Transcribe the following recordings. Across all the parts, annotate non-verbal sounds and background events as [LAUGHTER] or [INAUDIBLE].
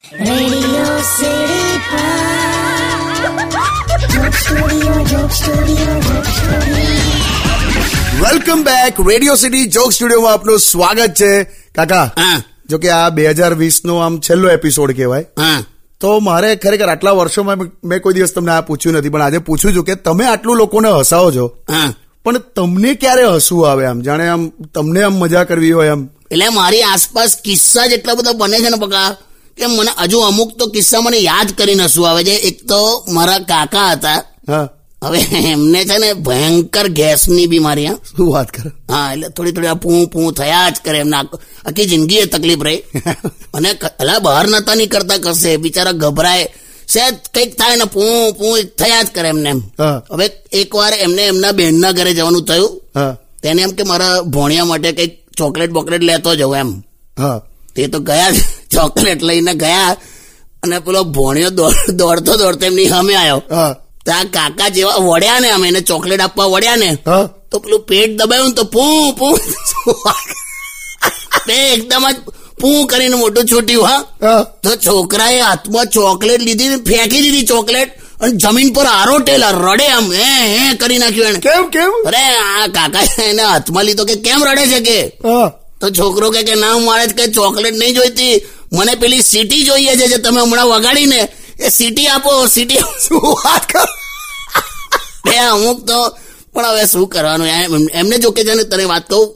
Welcome back radio city joke સ્ટુડિયોમાં આપનું સ્વાગત છે. કાકા હા. જો કે આ બે હજાર વીસ નો આમ છેલ્લો એપિસોડ કહેવાય. હા. તો મારે ખરેખર આટલા વર્ષોમાં મેં- મેં કોઈ દિવસ તમને આ પૂછ્યું નથી પણ આજે પૂછ્યું છું કે તમે આટલું લોકોને હસાવો છો. હા. પણ તમને ક્યારે હસવું આવે આમ? જાણે આમ તમને આમ મજા કરવી હોય આમ. એટલે મારી આસપાસ કિસ્સા જ એટલા બધા બને છે ને બકા કે મને હજુ અમુક તો કિસ્સા મને યાદ કરીને શું આવે છે? એક તો મારા કાકા હતા. હવે એમને છે ને ભયંકર ગેસની બીમારી હા. શું વાત કરે? હા એટલે થોડી થોડી પૂ પૂ થયા જ કરે. એમને આખી જિંદગી એ તકલીફ રહી. [LAUGHS] અને અલા બહાર નતા નીકળતા કરશે બિચારા ગભરાય. સહેજ કંઈક થાય ને પૂ પૂ થયા જ કરે એમને એમ. હવે એકવાર એમને એમના બહેનના ઘરે જવાનું થયું. તેને એમ કે મારા ભોણિયા માટે કંઈક ચોકલેટ બોકલેટ લેતો જવું એમ. હા. તે તો ગયા જ ચોકલેટ લઈને ગયા અને પેલો ભોણિયો દોડતો દોડતો એમની સામે આવ્યો ત્યાં કાકા જેવા વળ્યા ને અમે એને ચોકલેટ આપવા વળ્યા ને તો પેલું પેટ દબાયું ને તો પૂ પૂ એકદમ જ પૂ કરીને મોટું છૂટ્યું હા. તો છોકરાએ હાથમાં ચોકલેટ લીધી ને ફેંકી દીધી ચોકલેટ અને જમીન પર આરોટેલા રડે આમ હે હે કરી નાખ્યું એને. કેમ કેમ? અરે આ કાકા એને હાથમાં લીધો કે કેમ રડે છે કે? તો છોકરો કે કે ના મારે કઈ ચોકલેટ નહીં જોઈતી. મને પેલી સીટી જોઈએ છે જે તમે હમણાં વગાડીને એ સીટી આપો સીટી શું વાત કર? બે અમુક તો પણ હવે શું કરવાનું? એમને જો કે છે ને તને વાત કહું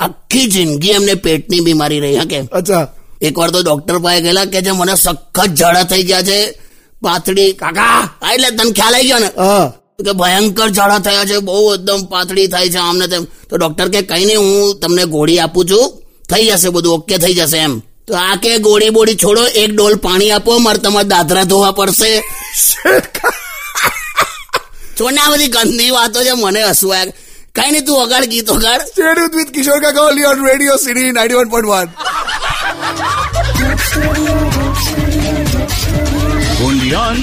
આખી જિંદગી એમને પેટની બીમારી રહી હકે કે? અચ્છા. એકવાર તો ડોક્ટર પાસે ગયેલા કે જે મને સખત ઝાડા થઈ ગયા છે પાતળી કાકા આ એટલે તને ખ્યાલ આવી ગયો ને? કે ભયંકર ઝાડા થયા છે બહુ એકદમ પાતળી થાય છે આમને તેમ. તો ડોક્ટર કે કઈ નહીં હું તમને ગોળી આપું છું થઈ જશે બધું ઓકે થઈ જશે એમ. તો આ કે ગોળી બોળી છોડો એક ડોલ પાણી આપો મારે તમારે દાદરા ધોવા પડશે. છોડના આ બધી ગંદી વાતો છે મને હસવા કઈ નહીં તું અગાડ ગીત વગાડ. Stay વિથ કિશોર કાકા only on Radio City 91.1 Joke Studio, Joke Studio, on on